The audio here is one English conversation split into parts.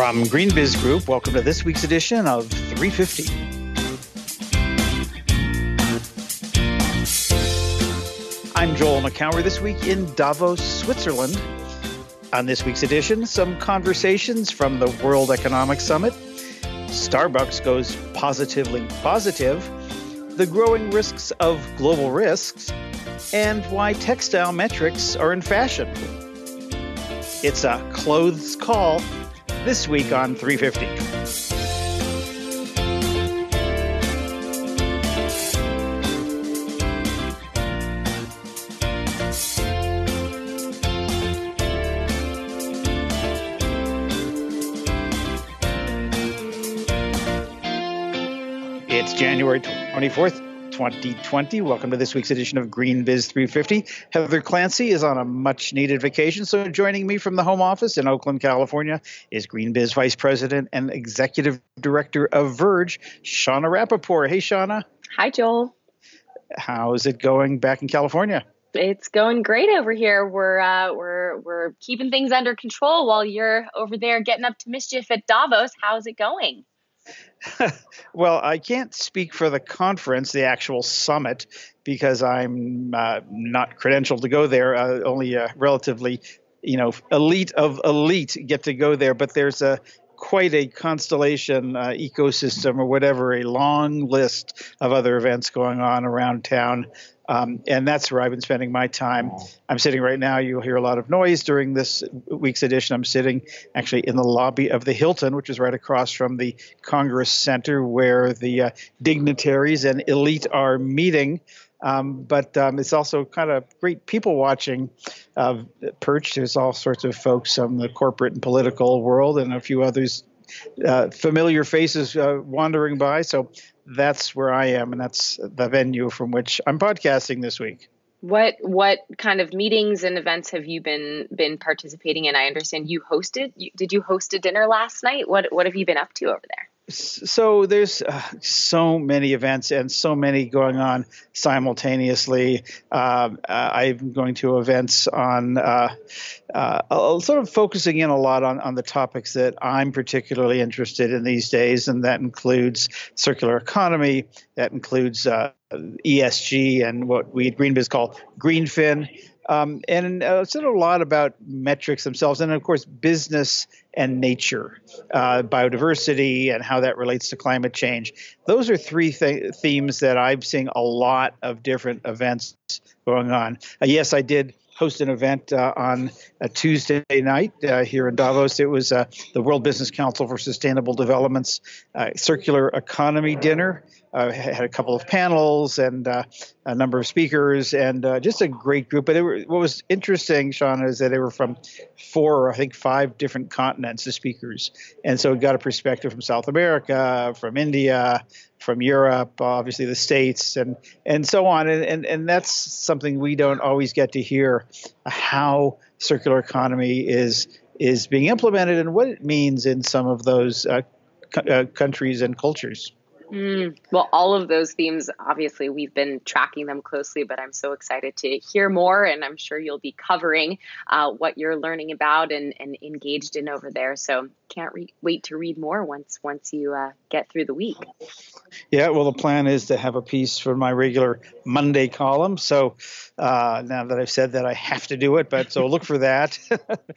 From GreenBiz Group, welcome to this week's edition of 350. I'm Joel Makower this week in Davos, Switzerland. On this week's edition, some conversations from the World Economic Summit. Starbucks goes positively positive, the growing risks of global risks, and why textile metrics are in fashion. It's a clothes call this week on 350. It's January 24th, 2020. Welcome to this week's edition of GreenBiz 350. Heather Clancy is on a much needed vacation, so joining me from the home office in Oakland, California is GreenBiz Vice President and Executive Director of Verge, Shana Rappaport. Hey, Shana. Hi, Joel. How's it going back in California? It's going great over here. We're uh, we're we're keeping things under control while you're over there getting up to mischief at Davos. How's it going? well, I can't speak for the conference, the actual summit, because I'm uh, not credentialed to go there. Uh, only a relatively, you know, elite of elite get to go there. But there's a quite a constellation uh, ecosystem or whatever, a long list of other events going on around town. Um, and that's where I've been spending my time. I'm sitting right now. You'll hear a lot of noise during this week's edition. I'm sitting actually in the lobby of the Hilton, which is right across from the Congress Center, where the uh, dignitaries and elite are meeting. Um, but um, it's also kind of great people watching uh, perch. There's all sorts of folks from the corporate and political world, and a few others uh, familiar faces uh, wandering by. So that's where I am, and that's the venue from which I'm podcasting this week. What what kind of meetings and events have you been been participating in? I understand you hosted. You, did you host a dinner last night? What what have you been up to over there? So there's uh, so many events and so many going on simultaneously. Uh, I'm going to events on uh, uh, sort of focusing in a lot on, on the topics that I'm particularly interested in these days, and that includes circular economy, that includes uh, ESG, and what we at GreenBiz call GreenFin. Um, and uh, said a lot about metrics themselves, and of course, business and nature, uh, biodiversity, and how that relates to climate change. Those are three th- themes that I'm seeing a lot of different events going on. Uh, yes, I did host an event uh, on a Tuesday night uh, here in Davos. It was uh, the World Business Council for Sustainable Development's uh, Circular Economy Dinner. Uh, had a couple of panels and uh, a number of speakers and uh, just a great group. But were, what was interesting, Sean, is that they were from four or I think five different continents, the speakers. And so got a perspective from South America, from India, from Europe, obviously the States, and, and so on. And, and, and that's something we don't always get to hear how circular economy is, is being implemented and what it means in some of those uh, uh, countries and cultures. Mm, well, all of those themes, obviously, we've been tracking them closely, but I'm so excited to hear more. And I'm sure you'll be covering uh, what you're learning about and, and engaged in over there. So can't re- wait to read more once once you uh, get through the week. Yeah, well, the plan is to have a piece for my regular Monday column. So uh, now that I've said that, I have to do it. But so look for that.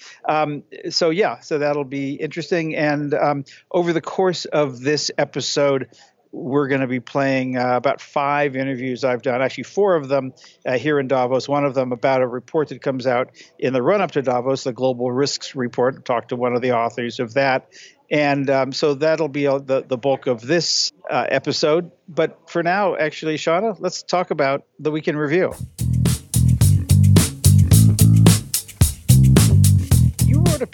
um, so yeah, so that'll be interesting. And um, over the course of this episode, we're going to be playing uh, about five interviews I've done, actually four of them uh, here in Davos. One of them about a report that comes out in the run up to Davos, the Global Risks Report. Talked to one of the authors of that. And um, so that'll be uh, the, the bulk of this uh, episode. But for now, actually, Shana, let's talk about the weekend review.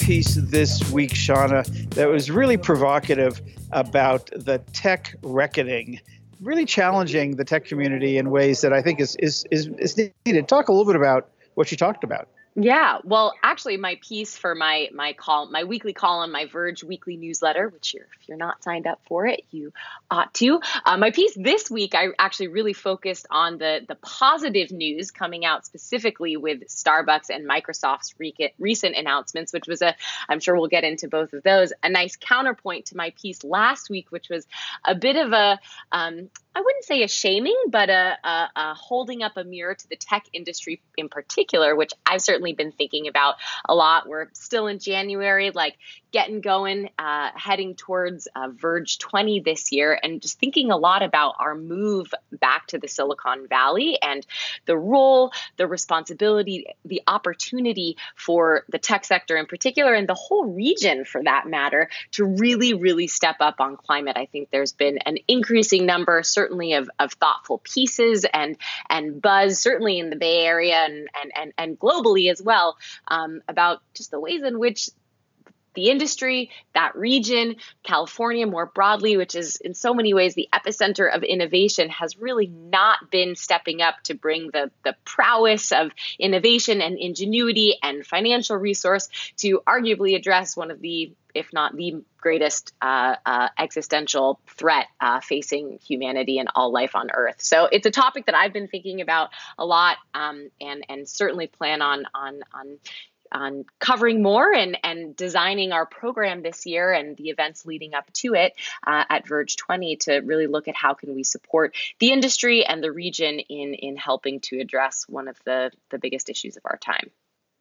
Piece this week, Shana, that was really provocative about the tech reckoning, really challenging the tech community in ways that I think is is is, is needed. Talk a little bit about what you talked about. Yeah, well, actually, my piece for my my call my weekly column, my Verge weekly newsletter, which you're, if you're not signed up for it, you ought to. Uh, my piece this week, I actually really focused on the the positive news coming out specifically with Starbucks and Microsoft's re- recent announcements, which was a I'm sure we'll get into both of those. A nice counterpoint to my piece last week, which was a bit of a um, I wouldn't say a shaming, but a, a, a, holding up a mirror to the tech industry in particular, which I've certainly been thinking about a lot. We're still in January, like getting going, uh, heading towards uh, Verge 20 this year, and just thinking a lot about our move back to the Silicon Valley and the role, the responsibility, the opportunity for the tech sector in particular, and the whole region for that matter, to really, really step up on climate. I think there's been an increasing number, certainly, of, of thoughtful pieces and and buzz, certainly in the Bay Area and and and, and globally as well, um, about just the ways in which the industry, that region, California more broadly, which is in so many ways the epicenter of innovation, has really not been stepping up to bring the, the prowess of innovation and ingenuity and financial resource to arguably address one of the if not the greatest uh, uh, existential threat uh, facing humanity and all life on Earth. So it's a topic that I've been thinking about a lot, um, and and certainly plan on on on on covering more and, and designing our program this year and the events leading up to it uh, at Verge 20 to really look at how can we support the industry and the region in, in helping to address one of the, the biggest issues of our time.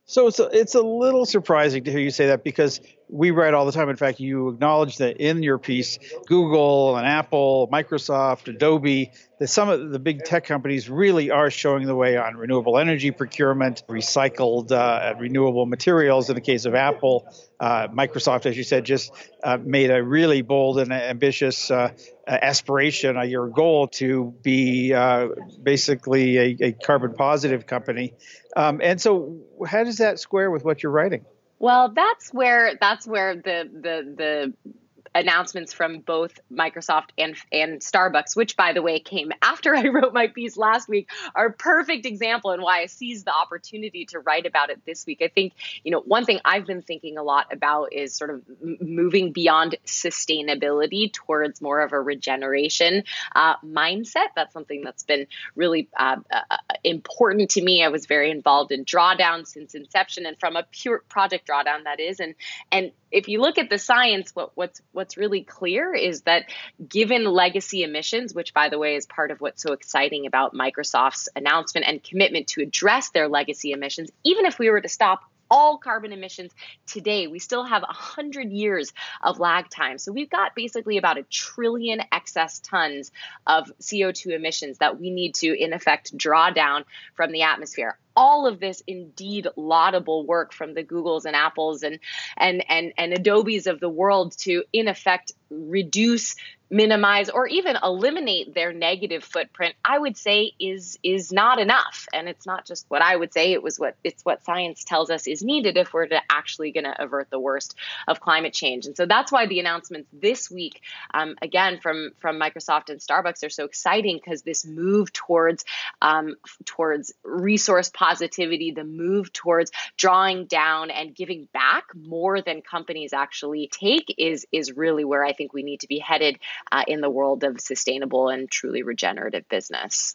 So it's a, it's a little surprising to hear you say that because we write all the time. In fact, you acknowledge that in your piece, Google and Apple, Microsoft, Adobe, that some of the big tech companies really are showing the way on renewable energy procurement, recycled uh, renewable materials. In the case of Apple, uh, Microsoft, as you said, just uh, made a really bold and ambitious uh, aspiration, a your goal to be uh, basically a, a, carbon positive company. Um, and so, how does that square with what you're writing? Well, that's where that's where the the the announcements from both Microsoft and and Starbucks, which by the way came after I wrote my piece last week, are a perfect example and why I seized the opportunity to write about it this week. I think you know one thing I've been thinking a lot about is sort of moving beyond sustainability towards more of a regeneration uh, mindset. That's something that's been really uh, uh, important to me. I was very involved in drawdown since inception, and from a pure project drawdown that is, and and if you look at the science, what, what's what's really clear is that given legacy emissions, which by the way is part of what's so exciting about Microsoft's announcement and commitment to address their legacy emissions, even if we were to stop all carbon emissions today. We still have 100 years of lag time. So we've got basically about a trillion excess tons of CO2 emissions that we need to, in effect, draw down from the atmosphere all of this indeed laudable work from the Googles and Apples and and and and Adobes of the world to in effect reduce minimize or even eliminate their negative footprint i would say is is not enough. And it's not just what i would say it was what it's what science tells us is needed if we're to actually going to avert the worst of climate change. And so that's why the announcements this week um, again from from microsoft and starbucks are so exciting because this move towards um, towards resource positivity the move towards drawing down and giving back more than companies actually take is is really where i think we need to be headed uh, in the world of sustainable and truly regenerative business.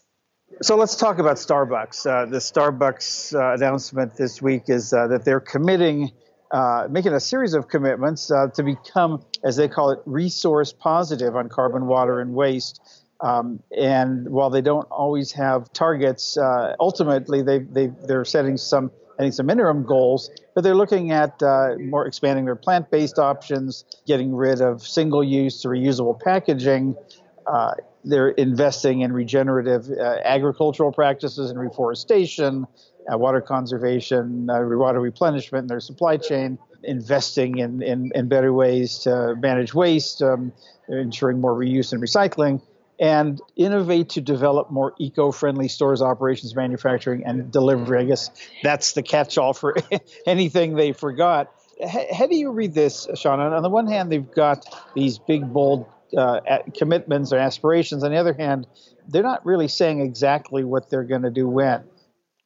So let's talk about Starbucks. Uh, the Starbucks uh, announcement this week is uh, that they're committing, uh, making a series of commitments uh, to become, as they call it, resource positive on carbon, water, and waste. Um, and while they don't always have targets, ultimately they, they, they're setting some some interim goals, but they're looking at uh, more expanding their plant-based options, getting rid of single-use or reusable packaging. Uh, they're investing in regenerative uh, agricultural practices and reforestation, uh, water conservation, uh, water replenishment in their supply chain, investing in, in, in better ways to manage waste, um, ensuring more reuse and recycling and innovate to develop more eco-friendly stores, operations, manufacturing, and delivery. I guess that's the catch-all for anything they forgot. How do you read this, Sean? On the one hand, they've got these big, bold uh, commitments or aspirations. On the other hand, they're not really saying exactly what they're going to do when.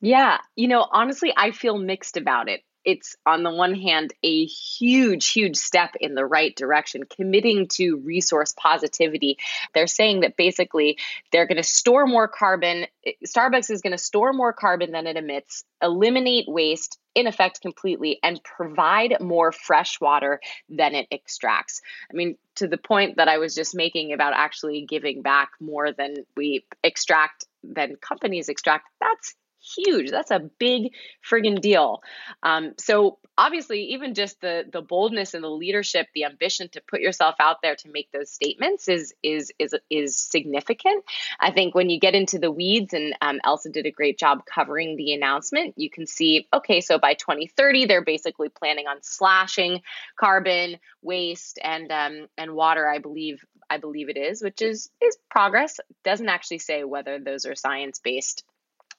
Yeah, you know, honestly, I feel mixed about it it's on the one hand a huge, huge step in the right direction, committing to resource positivity. They're saying that basically they're going to store more carbon. Starbucks is going to store more carbon than it emits, eliminate waste in effect completely, and provide more fresh water than it extracts. I mean, to the point that I was just making about actually giving back more than we extract, than companies extract, that's huge. That's a big friggin' deal. Um, so obviously, even just the the boldness and the leadership, the ambition to put yourself out there to make those statements is is is is significant. I think when you get into the weeds, and um, Elsa did a great job covering the announcement, you can see okay, so by 2030, they're basically planning on slashing carbon, waste, and um, and water. I believe I believe it is, which is is progress. Doesn't actually say whether those are science based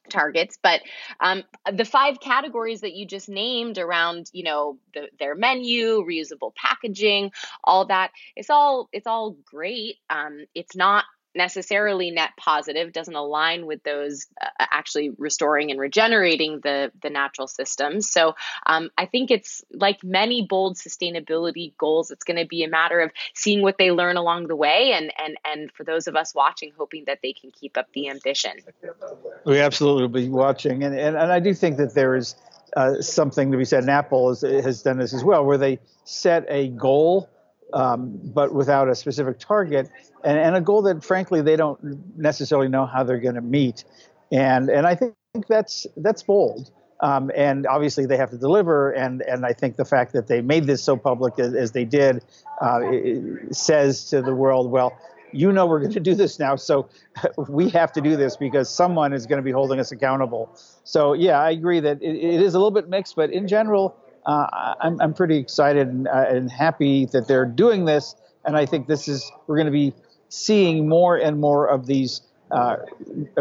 targets but um, the five categories that you just named around you know the, their menu reusable packaging all that it's all it's all great. Um, it's not necessarily net positive doesn't align with those uh, actually restoring and regenerating the the natural systems so um, i think it's like many bold sustainability goals it's going to be a matter of seeing what they learn along the way and and and for those of us watching hoping that they can keep up the ambition. We absolutely will be watching. And and, and i do think that there is uh, something to be said. And apple has, has done this as well where they set a goal um, but without a specific target. And, and, a goal that frankly they don't necessarily know how they're going to meet. And and I think that's that's bold. Um, and obviously they have to deliver. And and I think the fact that they made this so public as, as they did uh, says to the world well you know we're going to do this now so we have to do this because someone is going to be holding us accountable. So yeah I agree that it, it is a little bit mixed but in general uh, I'm, I'm pretty excited and, uh, and happy that they're doing this. And I think this is, we're going to be seeing more and more of these uh,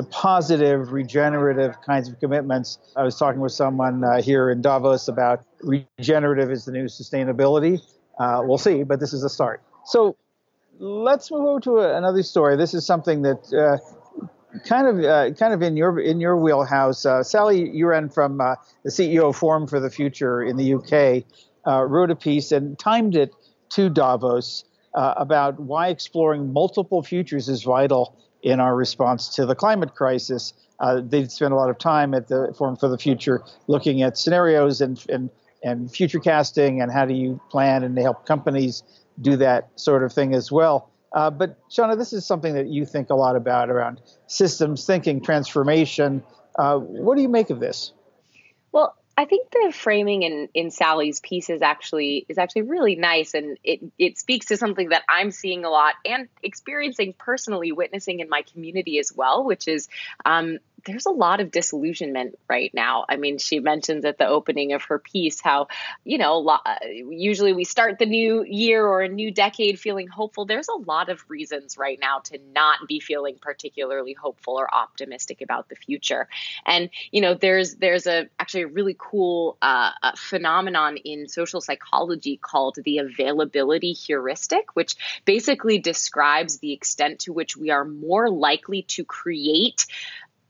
positive, regenerative kinds of commitments. I was talking with someone uh, here in Davos about regenerative is the new sustainability. Uh, we'll see, but this is a start. So let's move over to a, another story. This is something that uh, kind of uh, kind of in your in your wheelhouse. Uh, Sally Uren from uh, the CEO of Forum for the Future in the UK uh, wrote a piece and timed it to Davos uh, about why exploring multiple futures is vital in our response to the climate crisis. Uh, they spent a lot of time at the Forum for the Future looking at scenarios and and and future casting and how do you plan and help companies do that sort of thing as well. Uh, but Shana, this is something that you think a lot about around systems thinking, transformation. Uh, what do you make of this? Well, I think the framing in, in Sally's piece is actually is actually really nice, and it it speaks to something that I'm seeing a lot and experiencing personally, witnessing in my community as well, which is um, there's a lot of disillusionment right now. I mean, she mentions at the opening of her piece how, you know, usually we start the new year or a new decade feeling hopeful. There's a lot of reasons right now to not be feeling particularly hopeful or optimistic about the future. And you know, there's there's a actually a really cool uh, phenomenon in social psychology called the availability heuristic, which basically describes the extent to which we are more likely to create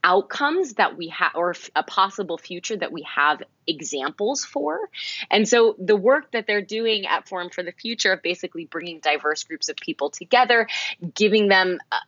outcomes that we have or a possible future that we have examples for. And so the work that they're doing at forum for the future of basically bringing diverse groups of people together giving them uh,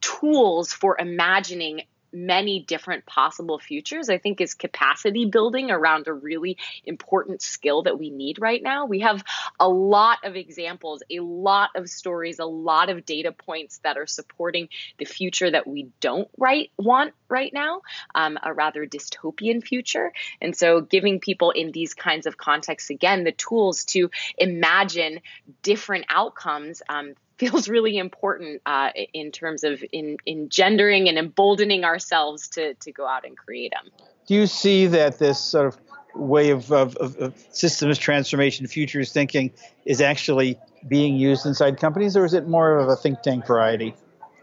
tools for imagining many different possible futures, I think is capacity building around a really important skill that we need right now. We have a lot of examples, a lot of stories, a lot of data points that are supporting the future that we don't right want right now, um, a rather dystopian future. And so giving people in these kinds of contexts again the tools to imagine different outcomes um, feels really important uh, in terms of in engendering and emboldening ourselves to to go out and create them. Do you see that this sort of way of, of, of systems transformation, futures thinking, is actually being used inside companies, or is it more of a think tank variety?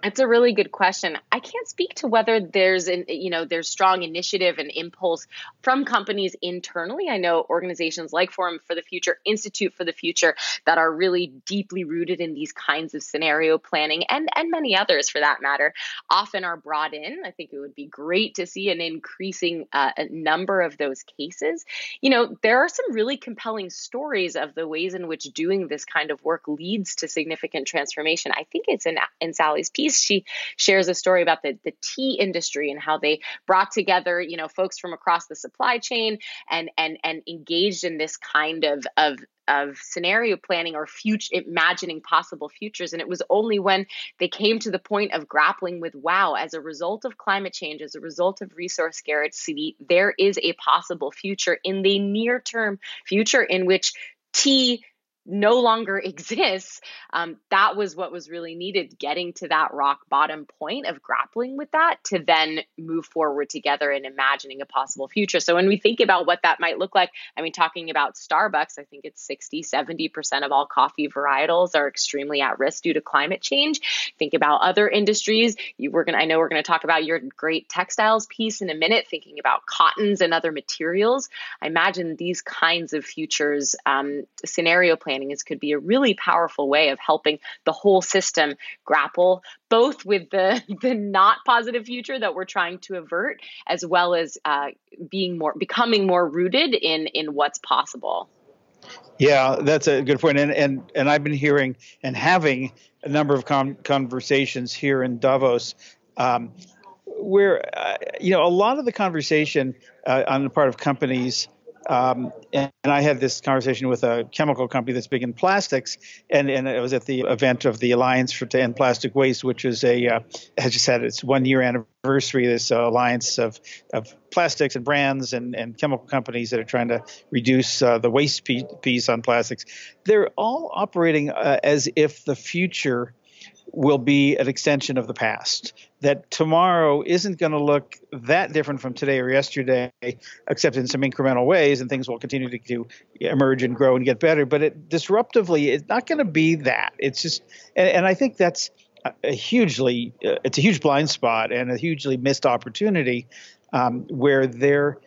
It's a really good question. I can't speak to whether there's an you know there's strong initiative and impulse from companies internally. I know organizations like Forum for the Future, Institute for the Future that are really deeply rooted in these kinds of scenario planning and and many others for that matter often are brought in. I think it would be great to see an increasing uh, number of those cases. You know, there are some really compelling stories of the ways in which doing this kind of work leads to significant transformation. I think it's in in Sally's piece, she shares a story about the, the tea industry and how they brought together, you know, folks from across the supply chain and and and engaged in this kind of of of scenario planning or future imagining possible futures. And it was only when they came to the point of grappling with wow as a result of climate change as a result of resource scarcity there is a possible future in the near term future in which tea no longer exists, um, that was what was really needed getting to that rock bottom point of grappling with that to then move forward together and imagining a possible future. So when we think about what that might look like, I mean, talking about Starbucks, I think it's 60, 70% of all coffee varietals are extremely at risk due to climate change. Think about other industries. You were to, I know we're going to talk about your great textiles piece in a minute, thinking about cottons and other materials. I imagine these kinds of futures um, scenario planning planning is could be a really powerful way of helping the whole system grapple both with the the not positive future that we're trying to avert as well as uh, being more becoming more rooted in in what's possible yeah, that's a good point. And and and I've been hearing and having a number of com- conversations here in Davos, um, where uh, you know a lot of the conversation uh, on the part of companies um, and, and, I had this conversation with a chemical company that's big in plastics, and, and it was at the event of the Alliance for to End Plastic Waste, which is a uh, has just had its one year anniversary. This uh, alliance of of plastics and brands and, and chemical companies that are trying to reduce uh, the waste piece on plastics. They're all operating uh, as if the future will be an extension of the past. That tomorrow isn't going to look that different from today or yesterday, except in some incremental ways, and things will continue to, emerge and grow and get better. But it, disruptively, it's not going to be that. It's just, and, and I think that's a hugely, uh, it's a huge blind spot and a hugely missed opportunity um, where they're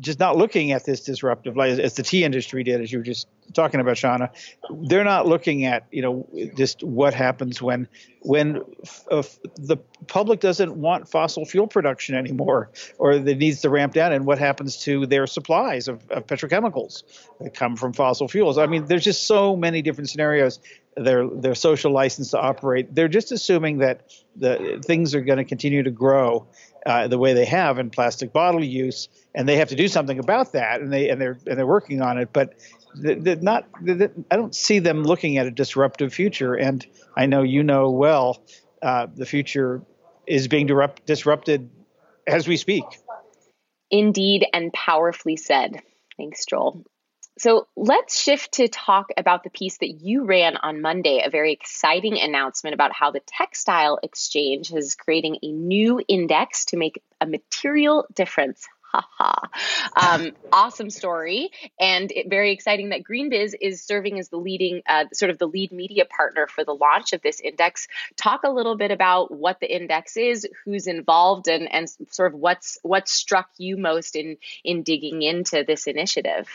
just not looking at this disruptive as, the tea industry did, as you were just talking about, Shana. They're not looking at you know just what happens when when uh, the public doesn't want fossil fuel production anymore, or it needs to ramp down, and what happens to their supplies of, of petrochemicals that come from fossil fuels. I mean, there's just so many different scenarios. Their their social license to operate. They're just assuming that the things are going to continue to grow uh, the way they have in plastic bottle use, and they have to do something about that, and they and they're and they're working on it. But they're not. They're, I don't see them looking at a disruptive future, and I know you know well uh, the future is being disrupt, disrupted as we speak. Indeed, and powerfully said. Thanks, Joel. So let's shift to talk about the piece that you ran on Monday, a very exciting announcement about how the Textile Exchange is creating a new index to make a material difference. Haha. Um, awesome story. And it, very exciting that GreenBiz is serving as the leading, uh, sort of the lead media partner for the launch of this index. Talk a little bit about what the index is, who's involved, and, and sort of what's what struck you most in, in digging into this initiative.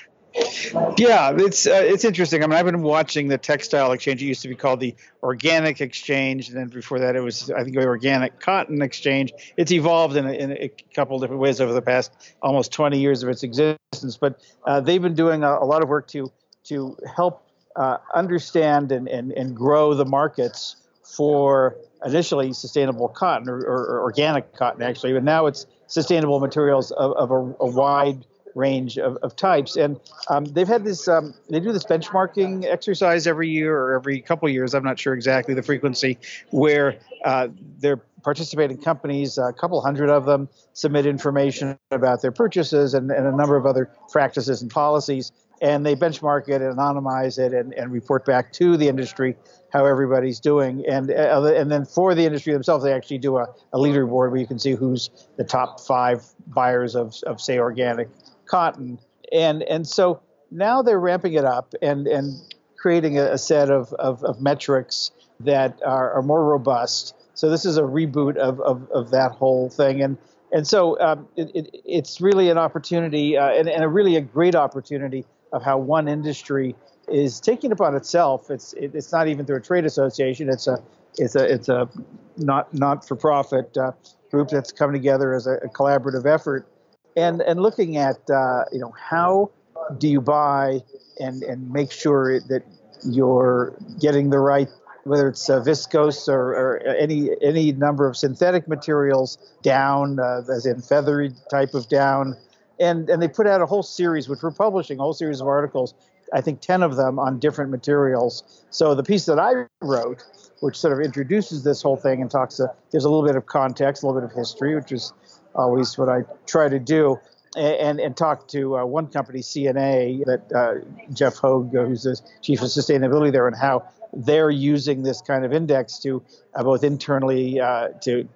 Yeah, it's uh, it's interesting. I mean, I've been watching the textile exchange. It used to be called the Organic Exchange, and then before that, it was I think the Organic Cotton Exchange. It's evolved in a, in a couple different ways over the past almost 20 years of its existence. But uh, they've been doing a, a, lot of work to to help uh, understand and, and and grow the markets for initially sustainable cotton or, or, or organic cotton, actually, but now it's sustainable materials of, of a, a wide range of, of types. And um, they've had this, um, they do this benchmarking exercise every year or every couple of years. I'm not sure exactly the frequency, where uh, they're participating companies, a couple hundred of them, submit information about their purchases and, and a number of other practices and policies. And they benchmark it and anonymize it and, and report back to the industry how everybody's doing. And uh, and then for the industry themselves, they actually do a, a leaderboard where you can see who's the top five buyers of, of say, organic cotton, and and so now they're ramping it up and and creating a, a set of, of, of, metrics that are, are, more robust So this is a reboot of, of, of that whole thing. And and so um, it, it, it's really an opportunity uh, and, and a really a great opportunity of how one industry is taking upon itself. It's it, it's not even through a trade association. It's a it's a it's a not not for profit uh, group that's come together as a, a, collaborative effort, and and looking at uh, you know how do you buy and and make sure that you're getting the right whether it's uh, viscose or, or, any any number of synthetic materials down, uh, as in feathery type of down, and and they put out a whole series, which we're publishing, a whole series of articles. I think ten of them on different materials. So the piece that I wrote, which sort of introduces this whole thing and talks, to, there's a little bit of context, a little bit of history, which is always what I try to do and and talked to uh, one company, C&A, that uh, Jeff Hogue, uh, who's the chief of sustainability there, and how they're using this kind of index to uh, both internally uh, to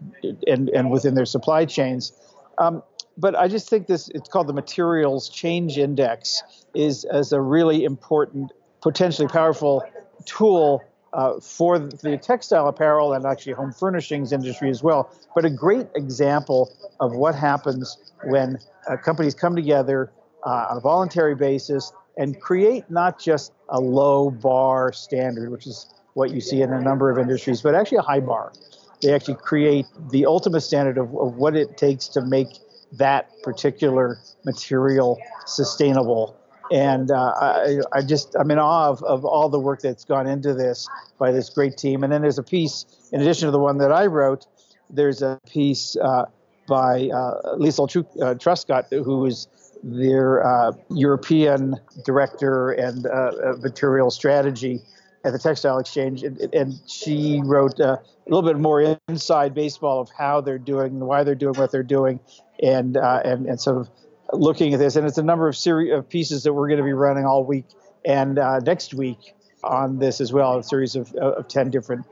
and and within their supply chains. Um, but I just think this it's called the materials change index is as a really important, potentially powerful tool uh, for the textile apparel and actually home furnishings industry as well. But a great example of what happens when uh, companies come together uh, on a voluntary basis and create not just a low bar standard, which is what you see in a number of industries, but actually a high bar. They actually create the ultimate standard of, of what it takes to make that particular material sustainable. And uh, I, I, just, I'm in awe of, of all the work that's gone into this by this great team. And then there's a piece, in addition to the one that I wrote, there's a piece uh, by uh, Liesl uh, Truscott, who is their uh, European director and uh, material strategy at the Textile Exchange, and, and she wrote a little bit more inside baseball of how they're doing, why they're doing what they're doing, and and and sort of looking at this. And it's a number of series of pieces that we're going to be running all week and uh, next week on this as well, a series of of ten different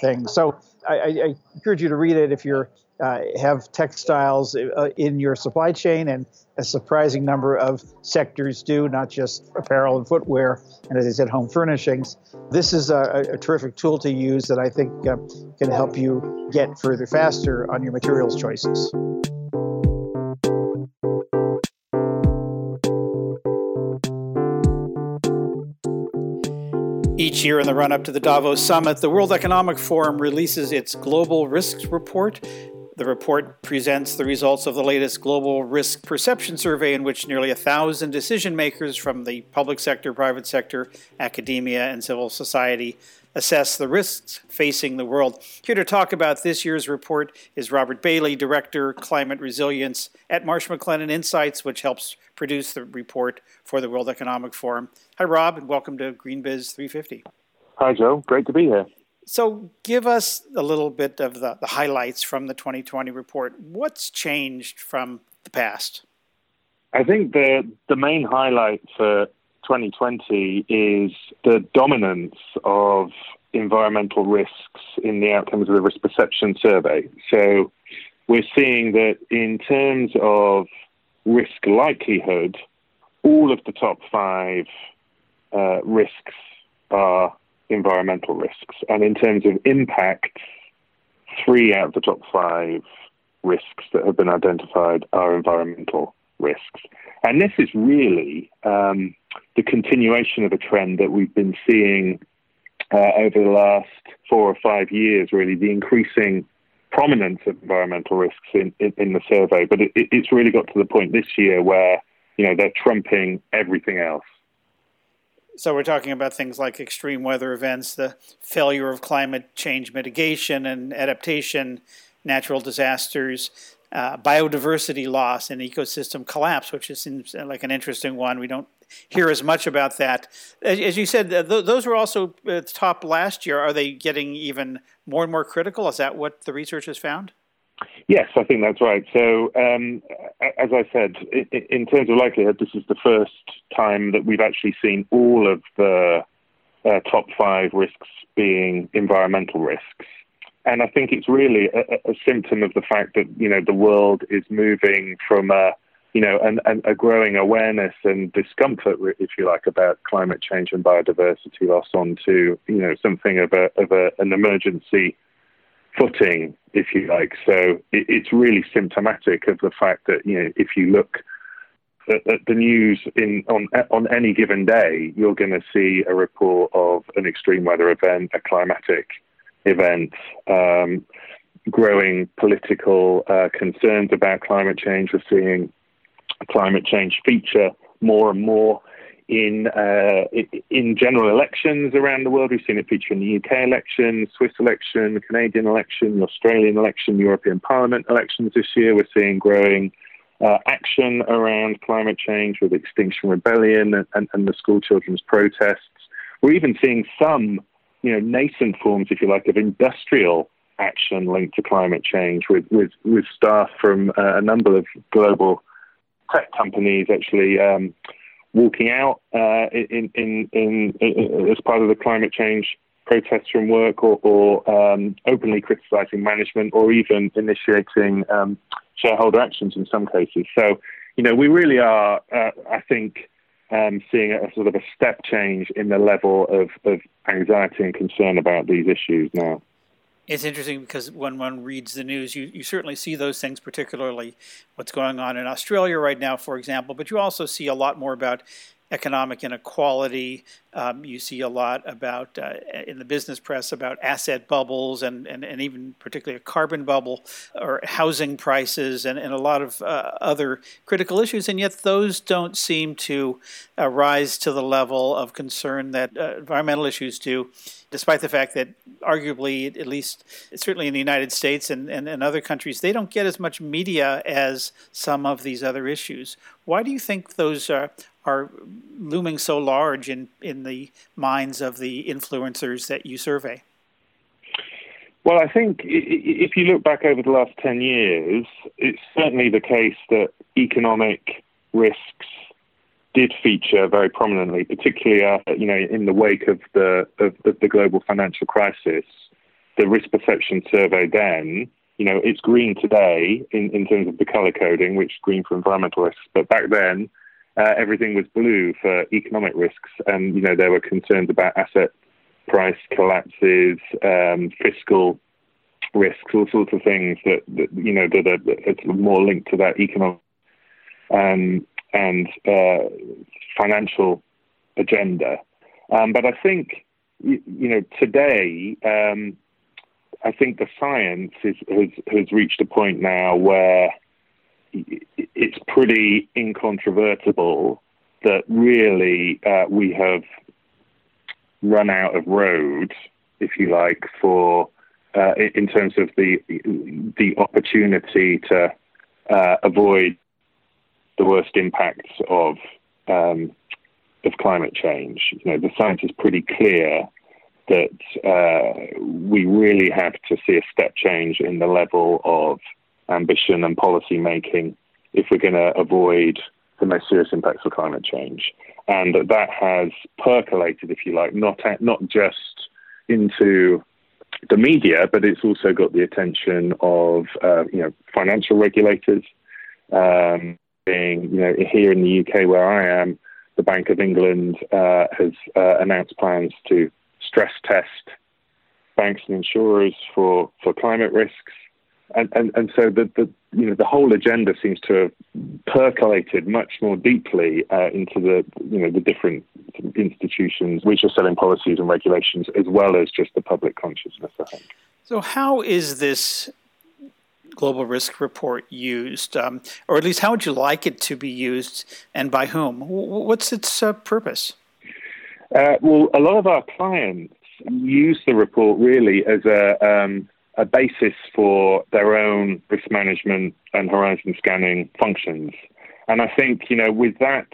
things. So I, I encourage you to read it if you're uh, have textiles uh, in your supply chain, and a surprising number of sectors do, not just apparel and footwear, and as I said, home furnishings. This is a, a terrific tool to use that I think uh, can help you get further faster on your materials choices. Each year in the run up to the Davos summit, the World Economic Forum releases its Global Risks Report. The report presents the results of the latest global risk perception survey, in which nearly a thousand decision makers from the public sector, private sector, academia, and civil society assess the risks facing the world. Here to talk about this year's report is Robert Bailey, Director, Climate Resilience at Marsh McLennan Insights, which helps produce the report for the World Economic Forum. Hi, Rob, and welcome to GreenBiz 350. Hi, Joe. Great to be here. So, give us a little bit of the, the highlights from the 2020 report. What's changed from the past? I think the the main highlight for 2020 is the dominance of environmental risks in the outcomes of the risk perception survey. So we're seeing that in terms of risk likelihood, all of the top five uh, risks are environmental risks. And in terms of impact, three out of the top five risks that have been identified are environmental risks. And this is really um, the continuation of a trend that we've been seeing uh, over the last four or five years, really, the increasing prominence of environmental risks in, in, in the survey. But it, it's really got to the point this year where, you know, they're trumping everything else. So we're talking about things like extreme weather events, the failure of climate change mitigation and adaptation, natural disasters, uh, biodiversity loss, and ecosystem collapse, which seems like an interesting one. We don't hear as much about that. As, you said, th- those were also top last year. Are they getting even more and more critical? Is that what the research has found? Yes, I think that's right. So, um, as I said, in terms of likelihood, this is the first time that we've actually seen all of the uh, top five risks being environmental risks. And I think it's really a, a, symptom of the fact that you know the world is moving from a you know an, an, a growing awareness and discomfort, if you like, about climate change and biodiversity loss onto you know something of a of a, an emergency footing, if you like. So it, it's really symptomatic of the fact that you know if you look at, at the news in on on any given day, you're going to see a report of an extreme weather event, a climatic event. Um, growing political uh, concerns about climate change. We're seeing climate change feature more and more in uh, in general elections around the world. We've seen it feature in the UK election, Swiss election, Canadian election, Australian election, European Parliament elections this year. We're seeing growing uh, action around climate change with Extinction Rebellion and, and, and, the school children's protests. We're even seeing some, you know, nascent forms, if you like, of industrial action linked to climate change with, with, with staff from uh, a number of global tech companies actually um, walking out uh, in, in, in, in, as part of the climate change protests from work or, or um, openly criticizing management or even initiating um, shareholder actions in some cases. So, you know, we really are, uh, I think, um, seeing a, a sort of a step change in the level of, of anxiety and concern about these issues now it's interesting because when one reads the news, you, you certainly see those things, particularly what's going on in Australia right now, for example, but you also see a lot more about economic inequality. Um, you see a lot about uh, in the business press about asset bubbles and, and, and even particularly a carbon bubble or housing prices and, and a lot of uh, other critical issues. And yet those don't seem to uh, rise to the level of concern that uh, environmental issues do despite the fact that arguably, at least certainly in the United States and, and, and, other countries, they don't get as much media as some of these other issues. Why do you think those are, are looming so large in, in the minds of the influencers that you survey? Well, I think if you look back over the last 10 years, it's certainly the case that economic risks did feature very prominently, particularly uh, you know in the wake of the of, the global financial crisis. The risk perception survey then, you know, it's green today in, in terms of the color coding, which is green for environmental risks, but back then uh, everything was blue for economic risks, and you know there were concerns about asset price collapses, um, fiscal risks, all sorts of things that, that you know that are, are more linked to that economic um, and uh, financial agenda. Um, but I think, you, know, today, um, I think the science is, has, has reached a point now where it's pretty incontrovertible that really uh, we have run out of road, if you like, for uh, in terms of the the opportunity to uh, avoid the worst impacts of um, of climate change. You know, the science is pretty clear that uh, we really have to see a step change in the level of ambition and policy making if we're going to avoid the most serious impacts of climate change. And that, has percolated, if you like, not not just into the media, but it's also got the attention of uh, you know financial regulators, um, being, you know, here in the UK where I am, the Bank of England uh, has uh, announced plans to stress test banks and insurers for, for climate risks. And, and, and so the, the, you know, the whole agenda seems to have percolated much more deeply uh, into the, you know, the different institutions which are setting policies and regulations as well as just the public consciousness, I think. So how is this global risk report used, um, or at least how would you like it to be used, and by whom? What's its uh, purpose? Uh, well, a lot of our clients use the report really as a um, a basis for their own risk management and horizon scanning functions. And I think you know with that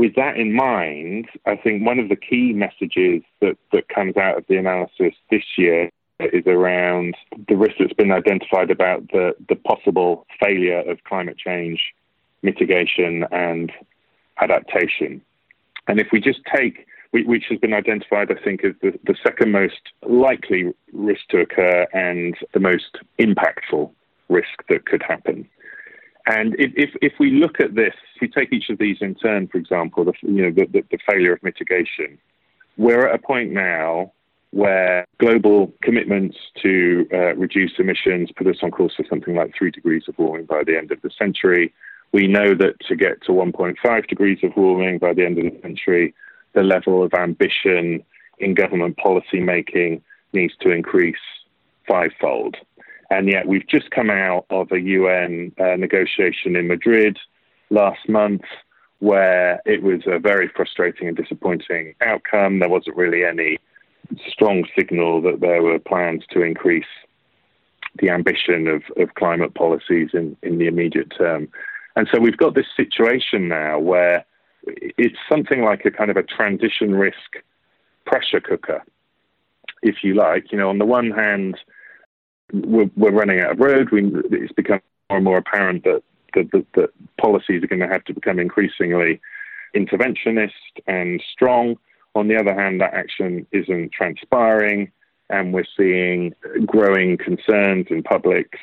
with that in mind, I think one of the key messages that, that comes out of the analysis this year is around the risk that's been identified about the, the possible failure of climate change mitigation and adaptation. And if we just take, which has been identified, I think, as the, the second most likely risk to occur and the most impactful risk that could happen. And if, if, if, we look at this, if we take each of these in turn, for example, the, you know, the, the, the failure of mitigation, we're at a point now where global commitments to uh, reduce emissions put us on course for something like three degrees of warming by the end of the century. We know that to get to 1.5 degrees of warming by the end of the century, the level of ambition in government policy making needs to increase fivefold. And yet, we've just come out of a UN uh, negotiation in Madrid last month where it was a very frustrating and disappointing outcome. There wasn't really any strong signal that there were plans to increase the ambition of, of climate policies in, in the immediate term. And so we've got this situation now where it's something like a kind of a transition risk pressure cooker, if you like. You know, on the one hand, we're, we're running out of road. We, it's become more and more apparent that, that, that, that policies are going to have to become increasingly interventionist and strong. On the other hand, that action isn't transpiring, and we're seeing growing concerns in public.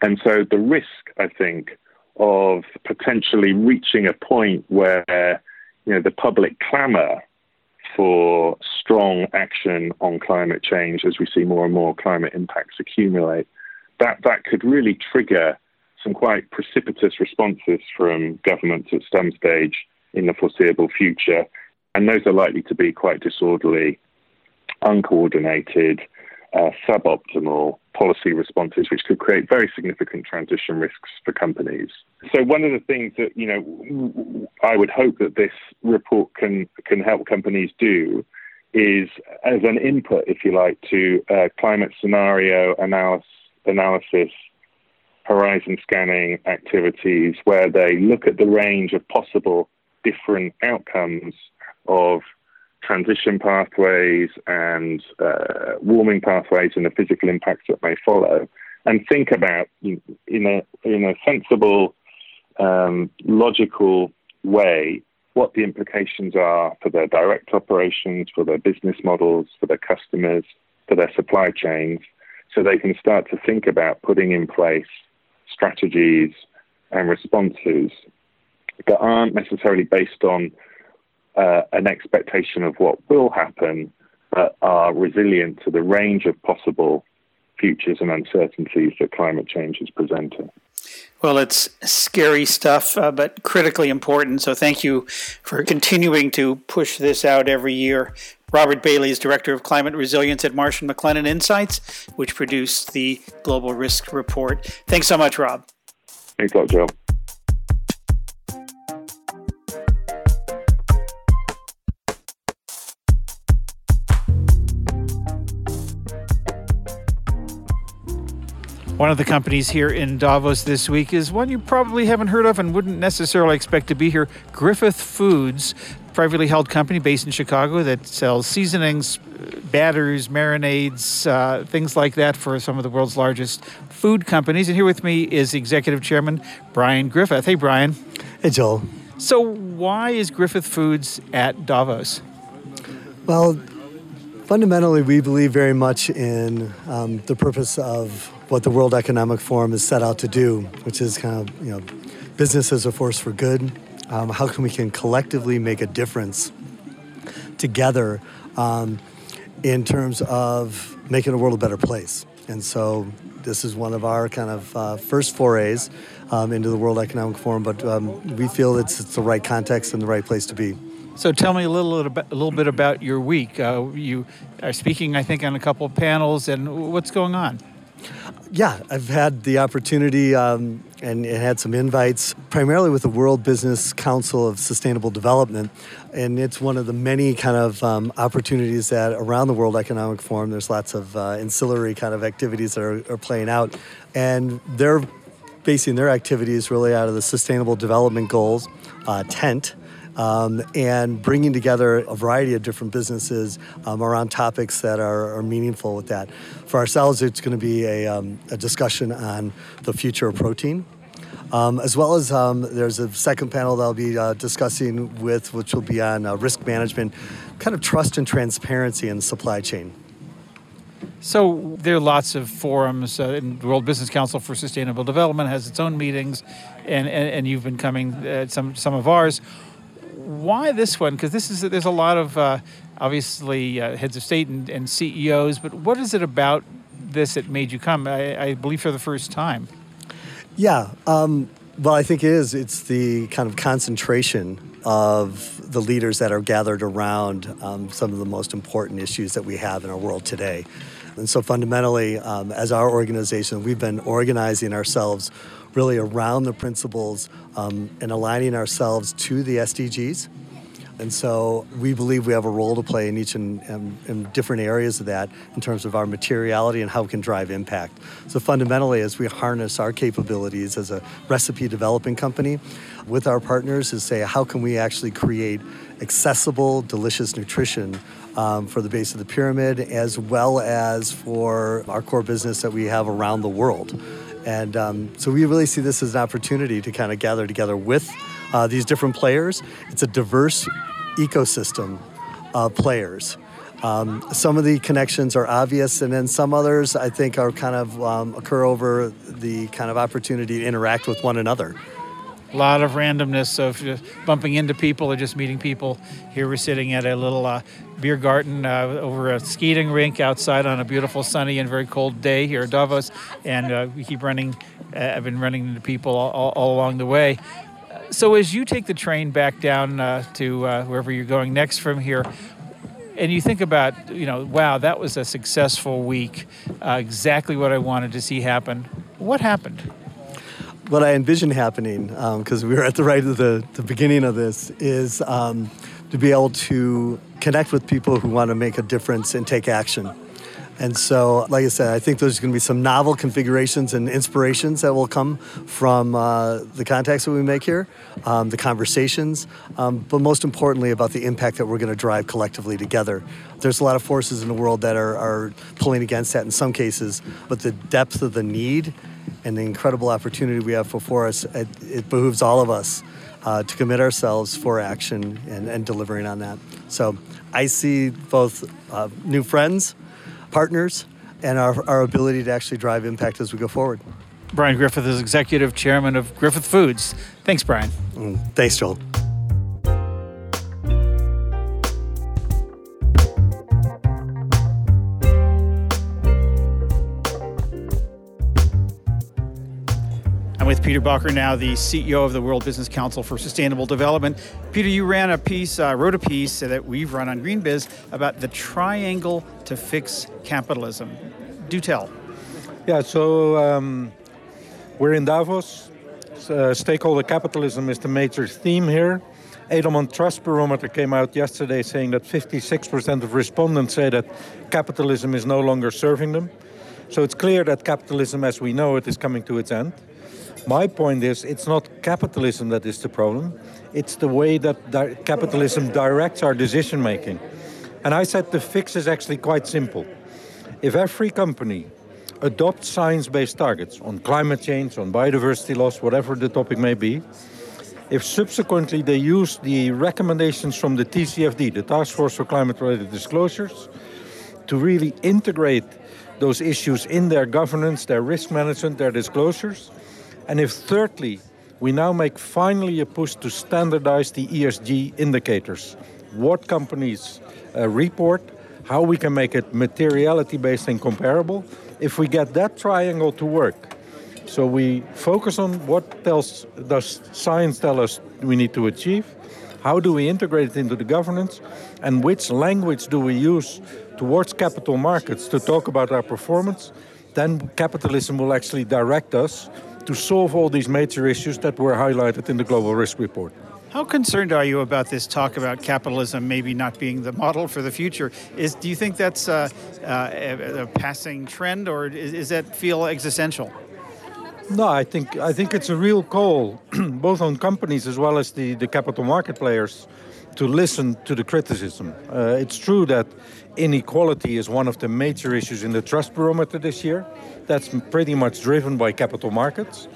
And so the risk, I think, of potentially reaching a point where you know the public clamour for strong action on climate change as we see more and more climate impacts accumulate, that that could really trigger some quite precipitous responses from governments at some stage in the foreseeable future and those are likely to be quite disorderly, uncoordinated, uh, suboptimal policy responses, which could create very significant transition risks for companies. So, one of the things that you know, I would hope that this report can can help companies do is, as an input, if you like, to uh, climate scenario analysis, analysis, horizon scanning activities, where they look at the range of possible different outcomes of transition pathways and uh, warming pathways and the physical impacts that may follow, and think about in a in a sensible, um, logical way what the implications are for their direct operations, for their business models, for their customers, for their supply chains, so they can start to think about putting in place strategies and responses that aren't necessarily based on uh, an expectation of what will happen, but are resilient to the range of possible futures and uncertainties that climate change is presenting. Well, it's scary stuff, uh, but critically important. So, thank you for continuing to push this out every year. Robert Bailey is Director of Climate Resilience at Marsh & McLennan Insights, which produced the Global Risk Report. Thanks so much, Rob. Thanks a lot, Joe. One of the companies here in Davos this week is one you probably haven't heard of and wouldn't necessarily expect to be here Griffith Foods, privately held company based in Chicago that sells seasonings, batters, marinades, uh, things like that for some of the world's largest food companies. And here with me is Executive Chairman Brian Griffith. Hey, Brian. Hey, Joel. So, why is Griffith Foods at Davos? Well, fundamentally, we believe very much in um, the purpose of what the World Economic Forum is set out to do, which is kind of you know business as a force for good. Um, how can we can collectively make a difference together um, in terms of making the world a better place? And so this is one of our kind of uh, first forays um, into the World Economic Forum, but um, we feel it's, it's the right context and the right place to be. So tell me a little, a little bit about your week. Uh, you are speaking, I think, on a couple of panels, and what's going on? Yeah, I've had the opportunity um, and, and, had some invites, primarily with the World Business Council of Sustainable Development. And it's one of the many kind of um, opportunities that around the World Economic Forum, there's lots of uh, ancillary kind of activities that are, are playing out. And they're basing their activities really out of the Sustainable Development Goals uh, tent um, and bringing together a variety of different businesses um, around topics that are, are, meaningful with that. For ourselves, it's going to be a, um, a discussion on the future of protein. Um, as well as um, there's a second panel that I'll be uh, discussing with, which will be on uh, risk management, kind of trust and transparency in the supply chain. So there are lots of forums. Uh, the World Business Council for Sustainable Development has its own meetings, and, and, and you've been coming at some some of ours why this one? Because this is there's a lot of uh, obviously uh, heads of state and, and, CEOs, but what is it about this that made you come? I, I believe for the first time. Yeah, um, well, I think it is. It's the kind of concentration of the leaders that are gathered around um, some of the most important issues that we have in our world today. And so, fundamentally, um, as our organization, we've been organizing ourselves really around the principles um, and aligning ourselves to the SDGs. And so we believe we have a role to play in each and in, in, different areas of that in terms of our materiality and how we can drive impact. So fundamentally, as we harness our capabilities as a recipe developing company with our partners, is say how can we actually create accessible, delicious nutrition um, for the base of the pyramid, as well as for our core business that we have around the world. And um, so we really see this as an opportunity to kind of gather together with uh, these different players. It's a diverse ecosystem of players. Um, some of the connections are obvious, and then some others I think are kind of um, occur over the kind of opportunity to interact with one another. A lot of randomness of just bumping into people or just meeting people. Here we're sitting at a little uh, beer garden uh, over a skating rink outside on a beautiful sunny and very cold day here at Davos, and uh, we keep running. Uh, I've been running into people all, all, all along the way. So as you take the train back down uh, to uh, wherever you're going next from here, and you think about, you know, wow, that was a successful week, exactly what I wanted to see happen. What happened? What I envision happening, because um, we were at the right of the, the beginning of this, is um, to be able to connect with people who want to make a difference and take action. And so, like I said, I think there's going to be some novel configurations and inspirations that will come from uh, the contacts that we make here, um, the conversations, um, but most importantly, about the impact that we're going to drive collectively together. There's a lot of forces in the world that are, are pulling against that in some cases, but the depth of the need and the incredible opportunity we have before us, it, it behooves all of us uh, to commit ourselves for action and, and, delivering on that. So I see both uh, new friends partners and our, our ability to actually drive impact as we go forward. Brian Griffith is executive chairman of Griffith Foods. Thanks, Brian. Mm, thanks, Joel. Peter Bakker now, the CEO of the World Business Council for Sustainable Development. Peter, you ran a piece, uh, wrote a piece that we've run on GreenBiz about the triangle to fix capitalism. Do tell. Yeah, so um, we're in Davos. Uh, stakeholder capitalism is the major theme here. Edelman Trust Barometer came out yesterday saying that 56% of respondents say that capitalism is no longer serving them. So it's clear that capitalism as we know it is coming to its end. My point is, it's not capitalism that is the problem. It's the way that di- capitalism directs our decision making. And I said the fix is actually quite simple. If every company adopts science based targets on climate change, on biodiversity loss, whatever the topic may be, if subsequently they use the recommendations from the TCFD, the Task Force for Climate Related Disclosures, to really integrate those issues in their governance, their risk management, their disclosures, and if thirdly, we now make finally a push to standardize the ESG indicators, what companies uh, report, how we can make it materiality based and comparable. If we get that triangle to work, so we focus on what tells, does science tell us we need to achieve, how do we integrate it into the governance, and which language do we use towards capital markets to talk about our performance, then capitalism will actually direct us to solve all these major issues that were highlighted in the Global Risk Report. How concerned are you about this talk about capitalism maybe not being the model for the future? Is do you think that's uh, uh, a, a, passing trend, or is, is, that feel existential? No, I think I think it's a real call, both on companies as well as the, the capital market players, to listen to the criticism. Uh, it's true that inequality is one of the major issues in the trust barometer this year. That's pretty much driven by capital markets.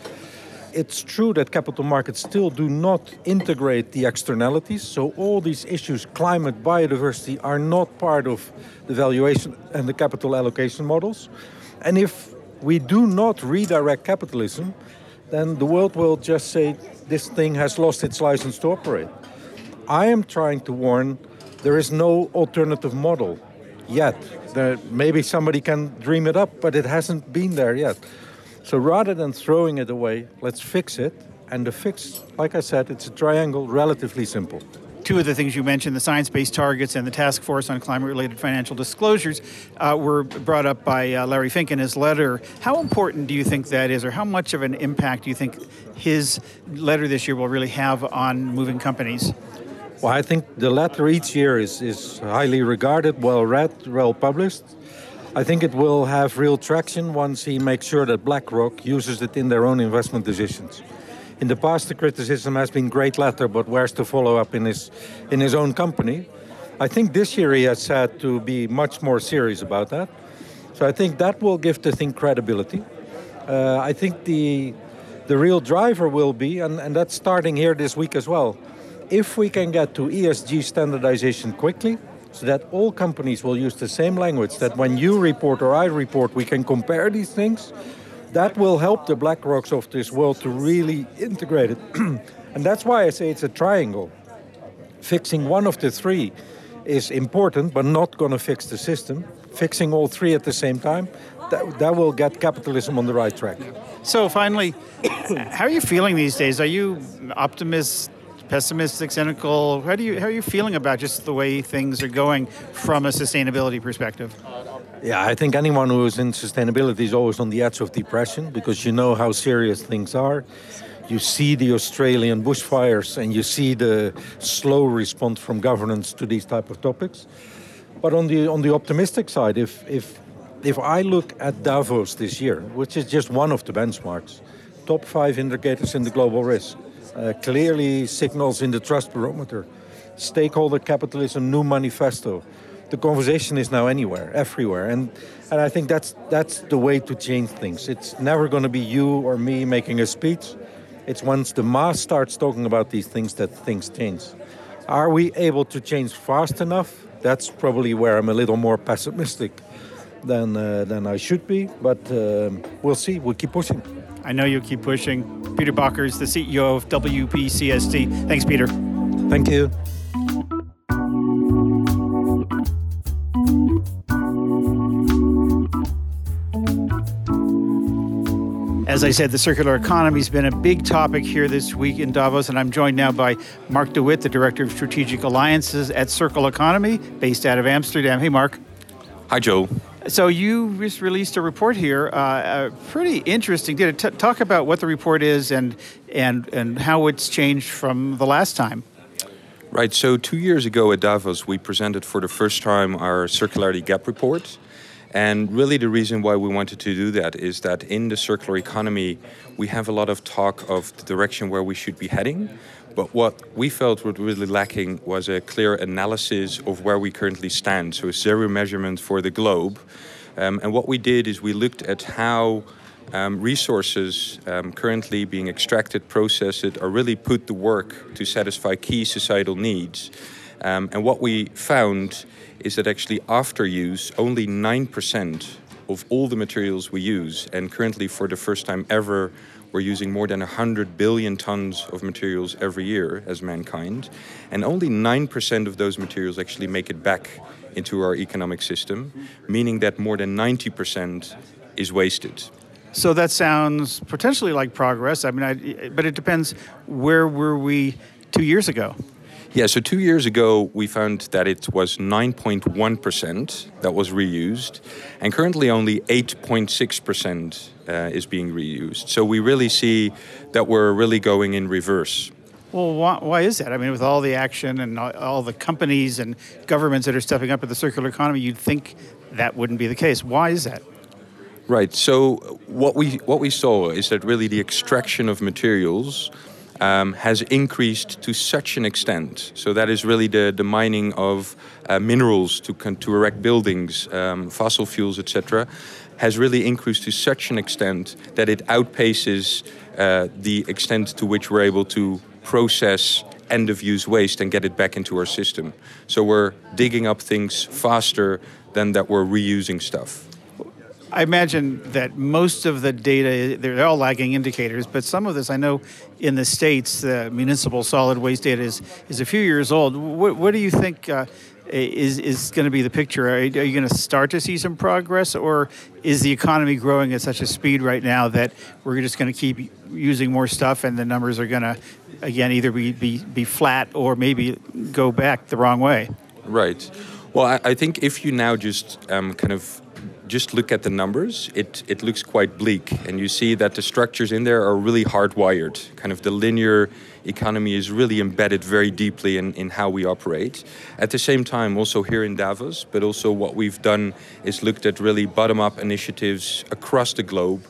It's true that capital markets still do not integrate the externalities, so all these issues, climate, biodiversity, are not part of the valuation and the capital allocation models. And if we do not redirect capitalism, then the world will just say this thing has lost its license to operate. I am trying to warn there is no alternative model yet. There, maybe somebody can dream it up, but it hasn't been there yet. So rather than throwing it away, let's fix it. And the fix, like I said, it's a triangle, relatively simple two of the things you mentioned, the science based targets and the task force on climate related financial disclosures, uh, were brought up by uh, Larry Fink in his letter. How important do you think that is, or how much of an impact do you think his letter this year will really have on moving companies? Well, I think the letter each year is, is highly regarded, well read, well published. I think it will have real traction once he makes sure that BlackRock uses it in their own investment decisions. In the past, the criticism has been great letter, but where's the follow up in his in his own company? I think this year he has said to be much more serious about that. So I think that will give the thing credibility. Uh, I think the the real driver will be, and, and that's starting here this week as well. If we can get to ESG standardization quickly, so that all companies will use the same language, that when you report or I report, we can compare these things that will help the BlackRocks of this world to really integrate it. and that's why I say it's a triangle. Fixing one of the three is important, but not going to fix the system. Fixing all three at the same time, that, that will get capitalism on the right track. So, finally, how are you feeling these days? Are you optimist, pessimistic, cynical? How do you how are you feeling about just the way things are going from a sustainability perspective? Yeah, I think anyone who is in sustainability is always on the edge of depression because you know how serious things are. You see the Australian bushfires and you see the slow response from governments to these type of topics. But on the on the optimistic side, if if if I look at Davos this year, which is just one of the benchmarks, top five indicators in the global risk, uh, clearly signals in the trust barometer, stakeholder capitalism, new manifesto the conversation is now anywhere, everywhere, and and I think that's that's the way to change things. It's never going to be you or me making a speech. It's once the mass starts talking about these things that things change. Are we able to change fast enough? That's probably where I'm a little more pessimistic than uh, than I should be, but um, we'll see. We'll keep pushing. I know you'll keep pushing. Peter Bakkers, the CEO of WBCSD. Thanks, Peter. Thank you. As I said, the circular economy has been a big topic here this week in Davos, and I'm joined now by Marc de Wit, the Director of Strategic Alliances at Circle Economy, based out of Amsterdam. Hey, Mark. Hi, Joe. So you just released a report here, uh, pretty interesting. Did it talk about what the report is and and and how it's changed from the last time? Right. So two years ago at Davos, we presented for the first time our circularity gap report. And really, the reason why we wanted to do that is that in the circular economy, we have a lot of talk of the direction where we should be heading. But what we felt was really lacking was a clear analysis of where we currently stand. So, a zero measurement for the globe. Um, and what we did is we looked at how um, resources um, currently being extracted, processed, are really put to work to satisfy key societal needs. Um, and what we found is that actually after use, only 9% of all the materials we use, and currently for the first time ever, we're using more than 100 billion tons of materials every year as mankind, and only 9% of those materials actually make it back into our economic system, meaning that more than 90% is wasted. So that sounds potentially like progress. I mean, I, but it depends. Where were we two years ago? Yeah, so two years ago, we found that it was 9.1% that was reused, and currently only 8.6% uh, is being reused. So we really see that we're really going in reverse. Well, why, why, is that? I mean, with all the action and all the companies and governments that are stepping up in the circular economy, you'd think that wouldn't be the case. Why is that? Right. So what we what we saw is that really the extraction of materials um, has increased to such an extent. So that is really the, the mining of uh, minerals to, to erect buildings, um, fossil fuels, etc., has really increased to such an extent that it outpaces uh, the extent to which we're able to process end of use waste and get it back into our system. So we're digging up things faster than that we're reusing stuff. I imagine that most of the data, they're all lagging indicators, but some of this I know in the States, the municipal solid waste data is, is a few years old. What, what do you think uh, is, is going to be the picture? Are, are you going to start to see some progress, or is the economy growing at such a speed right now that we're just going to keep using more stuff and the numbers are going to, again, either be, be, be flat or maybe go back the wrong way? Right. Well, I, I think if you now just um, kind of just look at the numbers, it, it looks quite bleak. And you see that the structures in there are really hardwired. Kind of the linear economy is really embedded very deeply in, in how we operate. At the same time, also here in Davos, but also what we've done is looked at really bottom up initiatives across the globe.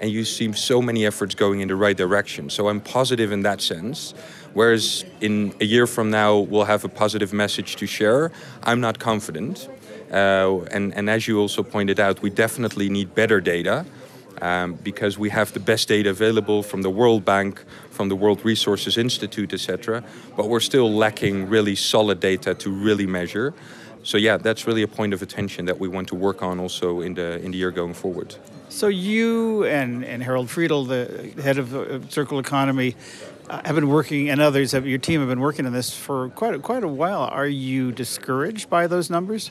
And you see so many efforts going in the right direction. So I'm positive in that sense. Whereas in a year from now, we'll have a positive message to share. I'm not confident. Uh, and, and as you also pointed out, we definitely need better data um, because we have the best data available from the World Bank, from the World Resources Institute, etc. But we're still lacking really solid data to really measure. So yeah, that's really a point of attention that we want to work on also in the in the year going forward. So you and, and Harald Friedl, the head of, of Circle Economy, uh, have been working, and others of your team have been working on this for quite a, quite a while. Are you discouraged by those numbers?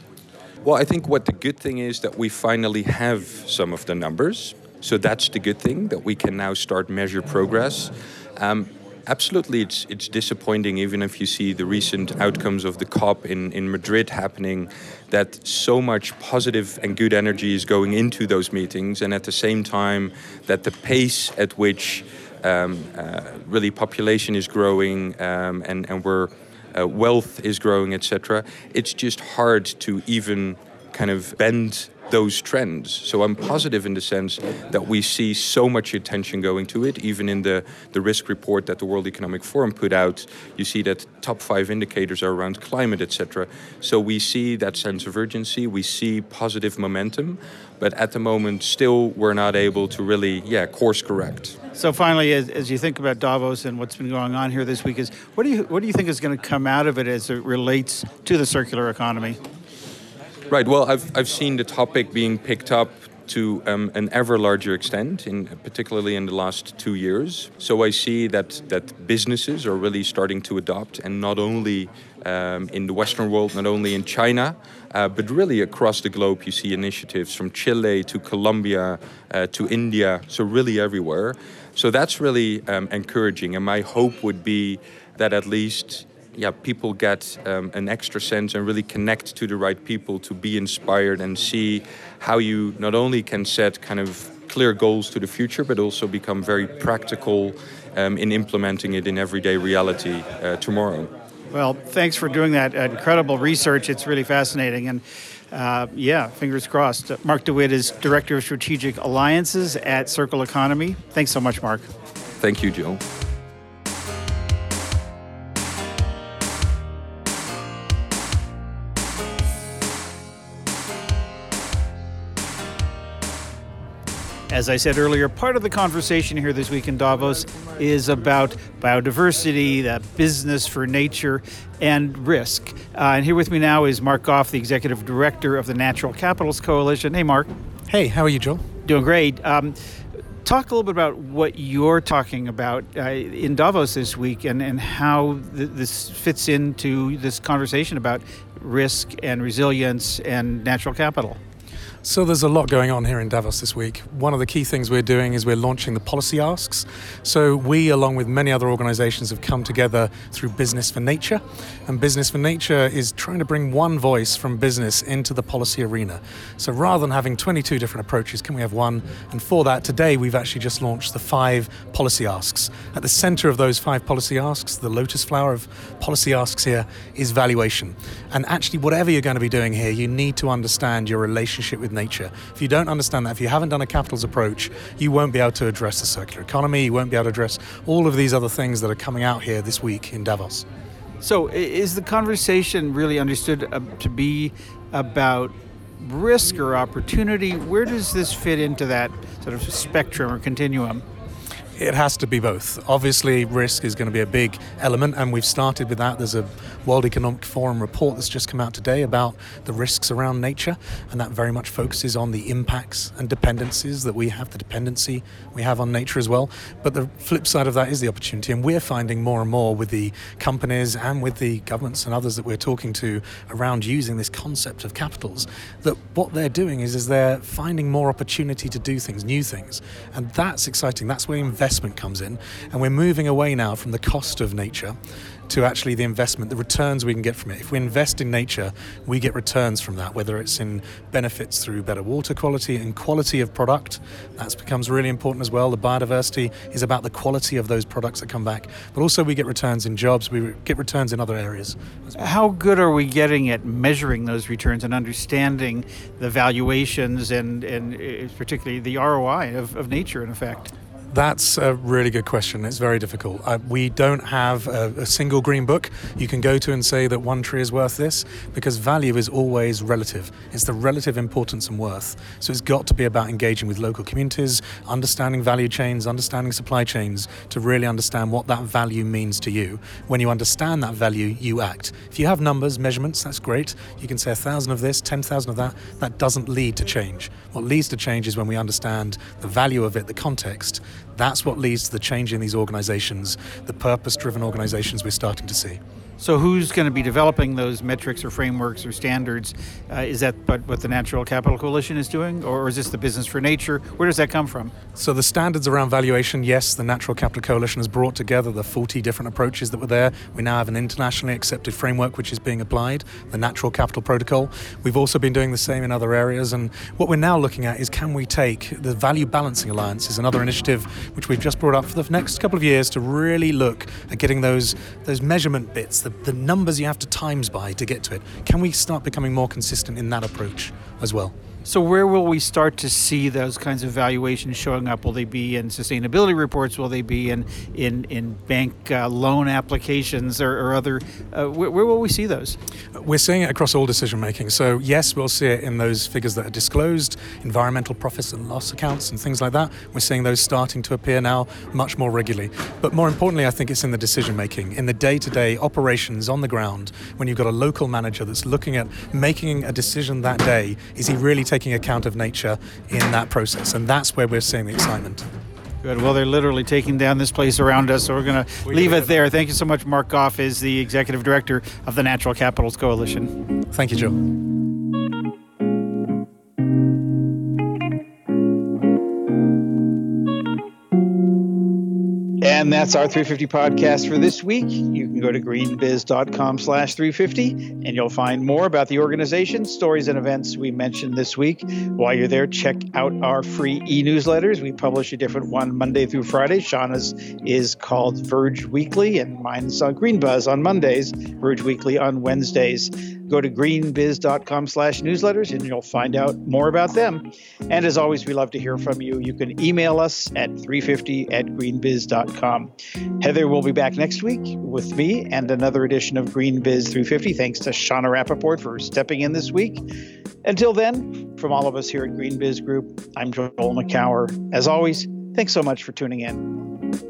Well, I think what the good thing is that we finally have some of the numbers. So that's the good thing that we can now start measure progress. Um, absolutely, it's it's disappointing, even if you see the recent outcomes of the COP in, in Madrid happening, that so much positive and good energy is going into those meetings, and at the same time, that the pace at which um, uh, really population is growing um, and, and we're uh, wealth is growing, etc. It's just hard to even kind of bend those trends. So I'm positive in the sense that we see so much attention going to it. Even in the, the risk report that the World Economic Forum put out, you see that top five indicators are around climate, etc. So we see that sense of urgency. We see positive momentum, but at the moment, still we're not able to really, yeah, course correct. So finally, as, as you think about Davos and what's been going on here this week, is what do you what do you think is going to come out of it as it relates to the circular economy? Right. Well, I've I've seen the topic being picked up to um, an ever larger extent, in particularly in the last two years. So I see that that businesses are really starting to adopt, and not only um, in the Western world, not only in China, uh, but really across the globe. You see initiatives from Chile to Colombia uh, to India, so really everywhere. So that's really um, encouraging, and my hope would be that at least yeah, people get um, an extra sense and really connect to the right people to be inspired and see how you not only can set kind of clear goals to the future, but also become very practical um, in implementing it in everyday reality uh, tomorrow. Well, thanks for doing that incredible research. It's really fascinating. And uh, yeah, fingers crossed. Marc de Wit is Director of Strategic Alliances at Circle Economy. Thanks so much, Mark. Thank you, Joe. As I said earlier, part of the conversation here this week in Davos is about biodiversity, that business for nature, and risk. Uh, and here with me now is Mark Gough, the Executive Director of the Natural Capitals Coalition. Hey, Mark. Hey, how are you, Joel? Doing great. Um, talk a little bit about what you're talking about uh, in Davos this week and, and how th- this fits into this conversation about risk and resilience and natural capital. So there's a lot going on here in Davos this week. One of the key things we're doing is we're launching the policy asks. So we, along with many other organizations, have come together through Business for Nature. And Business for Nature is trying to bring one voice from business into the policy arena. So rather than having 22 different approaches, can we have one? And for that, today we've actually just launched the five policy asks. At the center of those five policy asks, the lotus flower of policy asks here, is valuation. And actually, whatever you're going to be doing here, you need to understand your relationship with nature. If you don't understand that, if you haven't done a capitals approach, you won't be able to address the circular economy, you won't be able to address all of these other things that are coming out here this week in Davos. So, is the conversation really understood uh, to be about risk or opportunity? Where does this fit into that sort of spectrum or continuum? It has to be both. Obviously, risk is going to be a big element, and we've started with that. There's a World Economic Forum report that's just come out today about the risks around nature, and that very much focuses on the impacts and dependencies that we have, the dependency we have on nature as well. But the flip side of that is the opportunity, and we're finding more and more with the companies and with the governments and others that we're talking to around using this concept of capitals that what they're doing is, is they're finding more opportunity to do things, new things, and that's exciting. That's where investment investment comes in, and we're moving away now from the cost of nature to actually the investment, the returns we can get from it. If we invest in nature, we get returns from that, whether it's in benefits through better water quality and quality of product. That becomes really important as well. The biodiversity is about the quality of those products that come back, but also we get returns in jobs, we get returns in other areas. How good are we getting at measuring those returns and understanding the valuations and, and uh, particularly the ROI of, of nature, in effect? That's a really good question. It's very difficult. Uh, we don't have a, a, single green book you can go to and say that one tree is worth this because value is always relative. It's the relative importance and worth. So it's got to be about engaging with local communities, understanding value chains, understanding supply chains to really understand what that value means to you. When you understand that value, you act. If you have numbers, measurements, that's great. You can say a thousand of this, 10,000 of that. That doesn't lead to change. What leads to change is when we understand the value of it, the context that's what leads to the change in these organizations, the purpose driven organizations we're starting to see. So, who's going to be developing those metrics or frameworks or standards? Uh, is that what the Natural Capital Coalition is doing, or is this the Business for Nature? Where does that come from? So, the standards around valuation, yes, the Natural Capital Coalition has brought together the 40 different approaches that were there. We now have an internationally accepted framework which is being applied, the Natural Capital Protocol. We've also been doing the same in other areas, and what we're now looking at is can we take the Value Balancing Alliance, is another initiative which we've just brought up for the next couple of years to really look at getting those those measurement bits the, the numbers you have to times by to get to it. Can we start becoming more consistent in that approach as well? So where will we start to see those kinds of valuations showing up? Will they be in sustainability reports? Will they be in in in bank uh, loan applications or, or other? Uh, where, where, will we see those? We're seeing it across all decision making. So yes, we'll see it in those figures that are disclosed, environmental profits and loss accounts and things like that. We're seeing those starting to appear now much more regularly. But more importantly, I think it's in the decision making, in the day-to-day operations on the ground. When you've got a local manager that's looking at making a decision that day, is he really taking taking account of nature in that process. And that's where we're seeing the excitement. Good. Well, they're literally taking down this place around us, so we're going to leave it there. Thank you so much. Mark Gough is the executive director of the Natural Capitals Coalition. Thank you, Joe. And that's our 350 podcast for this week. You can go to greenbiz.com slash 350 and you'll find more about the organization, stories, and events we mentioned this week. While you're there, check out our free e-newsletters. We publish a different one Monday through Friday. Shana's is called Verge Weekly and mine's on Green Buzz on Mondays, Verge Weekly on Wednesdays. Go to greenbiz.com slash newsletters and you'll find out more about them. And as always, we love to hear from you. You can email us at 350 at greenbiz.com. Heather will be back next week with me and another edition of GreenBiz 350. Thanks to Shana Rappaport for stepping in this week. Until then, from all of us here at GreenBiz Group, I'm Joel Makower. As always, thanks so much for tuning in.